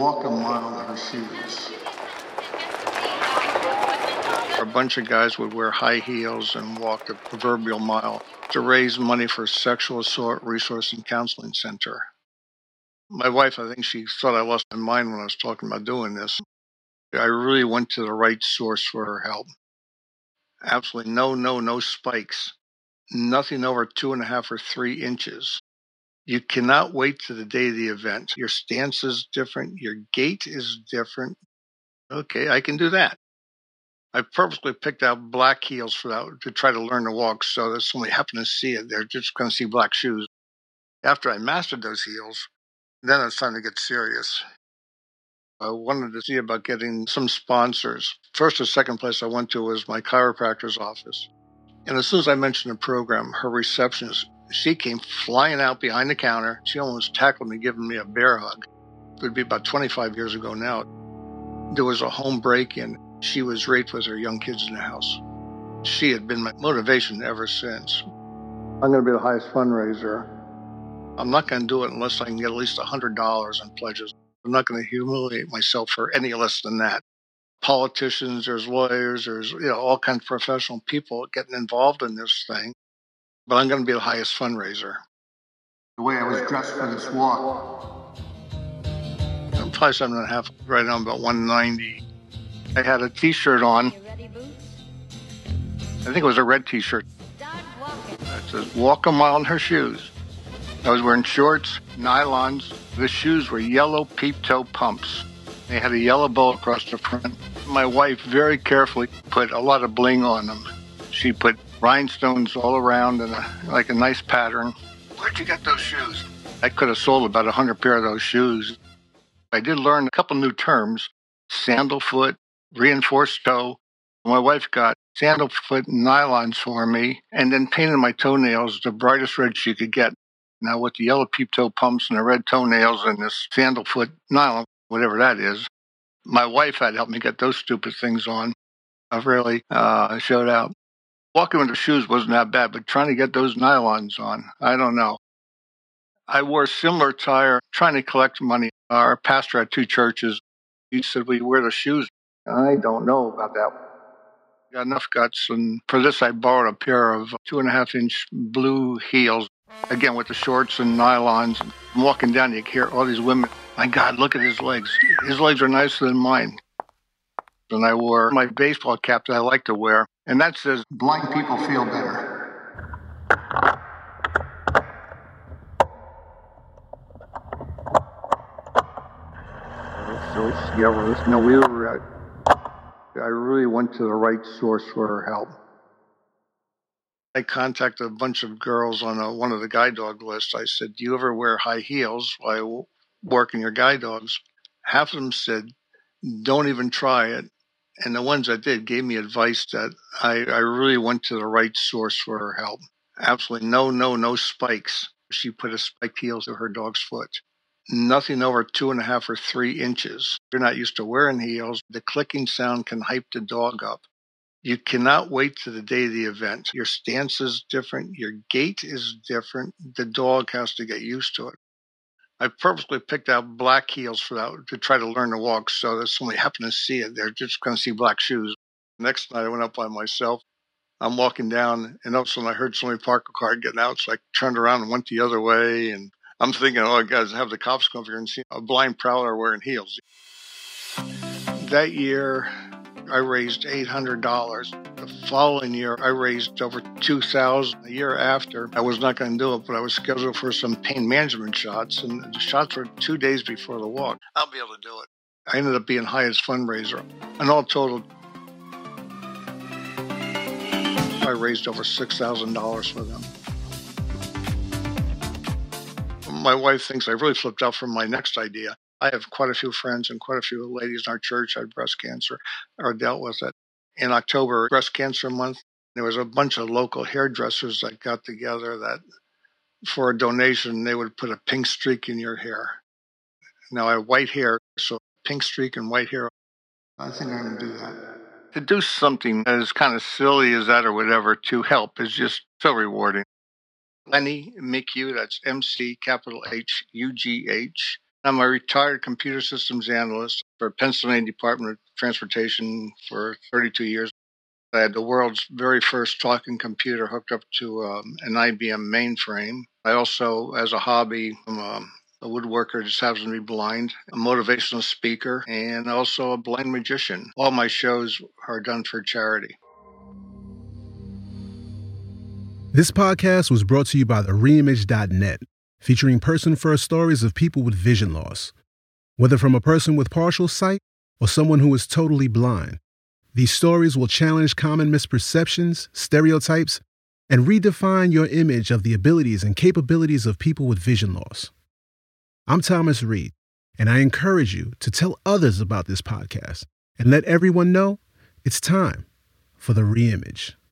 walk a mile in her shoes. A bunch of guys would wear high heels and walk a proverbial mile to raise money for Sexual Assault Resource and Counseling Center. My wife, I think she thought I lost my mind when I was talking about doing this. I really went to the right source for her help. Absolutely no, no, no spikes. Nothing over two and a half or three inches. You cannot wait to the day of the event. Your stance is different. Your gait is different. Okay, I can do that. I purposely picked out black heels for that to try to learn to walk so that somebody happened to see it. They're just going to see black shoes. After I mastered those heels, then it's time to get serious. I wanted to see about getting some sponsors. First or second place I went to was my chiropractor's office. And as soon as I mentioned the program, her receptionist, she came flying out behind the counter. She almost tackled me, giving me a bear hug. It would be about 25 years ago now. There was a home break in. She was raped with her young kids in the house. She had been my motivation ever since. I'm going to be the highest fundraiser. I'm not going to do it unless I can get at least $100 in pledges. I'm not going to humiliate myself for any less than that. Politicians, there's lawyers, there's you know all kinds of professional people getting involved in this thing. But I'm going to be the highest fundraiser. The way I was dressed for this walk. I'm probably seven and a half, right now about 190. I had a t-shirt on. I think it was a red t-shirt. It says, walk a mile in her shoes. I was wearing shorts, nylons. The shoes were yellow peep toe pumps. They had a yellow bow across the front. My wife very carefully put a lot of bling on them. She put rhinestones all around and a, like a nice pattern. Where'd you get those shoes? I could have sold about a hundred pair of those shoes. I did learn a couple new terms: sandal foot, reinforced toe. My wife got sandal foot nylons for me and then painted my toenails the brightest red she could get. Now, with the yellow peep toe pumps and the red toenails and this sandal foot nylon, whatever that is, my wife had helped me get those stupid things on. I've really uh, showed out. Walking with the shoes wasn't that bad, but trying to get those nylons on, I don't know. I wore similar attire trying to collect money. Our pastor had two churches. He said we wear the shoes. I don't know about that. Got enough guts, and for this, I borrowed a pair of two and a half inch blue heels again with the shorts and nylons. I'm walking down, you hear all these women. My God, look at his legs. His legs are nicer than mine. And I wore my baseball cap that I like to wear, and that says, Blind people feel better. So, yeah, no, we were, uh, I really went to the right source for her help. I contacted a bunch of girls on a, one of the guide dog lists. I said, Do you ever wear high heels while working your guide dogs? Half of them said, Don't even try it. And the ones that did gave me advice that I, I really went to the right source for her help. Absolutely no, no, no spikes. She put a spiked heel to her dog's foot. Nothing over two and a half or three inches. You're not used to wearing heels. The clicking sound can hype the dog up. You cannot wait to the day of the event. Your stance is different. Your gait is different. The dog has to get used to it. I purposely picked out black heels for that to try to learn to walk so that somebody happened to see it. They're just going to see black shoes. Next night, I went up by myself. I'm walking down, and all of a sudden, I heard somebody park a car getting out. So I turned around and went the other way. And I'm thinking, oh, guys, have the cops come here and see a blind prowler wearing heels. That year, I raised $800. The following year, I raised over 2000 A year after, I was not going to do it, but I was scheduled for some pain management shots, and the shots were two days before the walk. I'll be able to do it. I ended up being highest fundraiser. And all total, I raised over $6,000 for them. My wife thinks I really flipped out from my next idea. I have quite a few friends and quite a few ladies in our church had breast cancer or dealt with it. In October, Breast Cancer Month, there was a bunch of local hairdressers that got together that for a donation, they would put a pink streak in your hair. Now I have white hair, so pink streak and white hair. I think I'm going to do that. To do something as kind of silly as that or whatever to help is just so rewarding. Lenny McHugh, that's M C capital H U G H I'm a retired computer systems analyst for Pennsylvania Department of Transportation for 32 years. I had the world's very first talking computer hooked up to um, an IBM mainframe. I also, as a hobby, I'm a, a woodworker, just happens to be blind, a motivational speaker, and also a blind magician. All my shows are done for charity. This podcast was brought to you by the reimage.net, featuring person first stories of people with vision loss. Whether from a person with partial sight or someone who is totally blind, these stories will challenge common misperceptions, stereotypes, and redefine your image of the abilities and capabilities of people with vision loss. I'm Thomas Reid, and I encourage you to tell others about this podcast and let everyone know it's time for the reimage.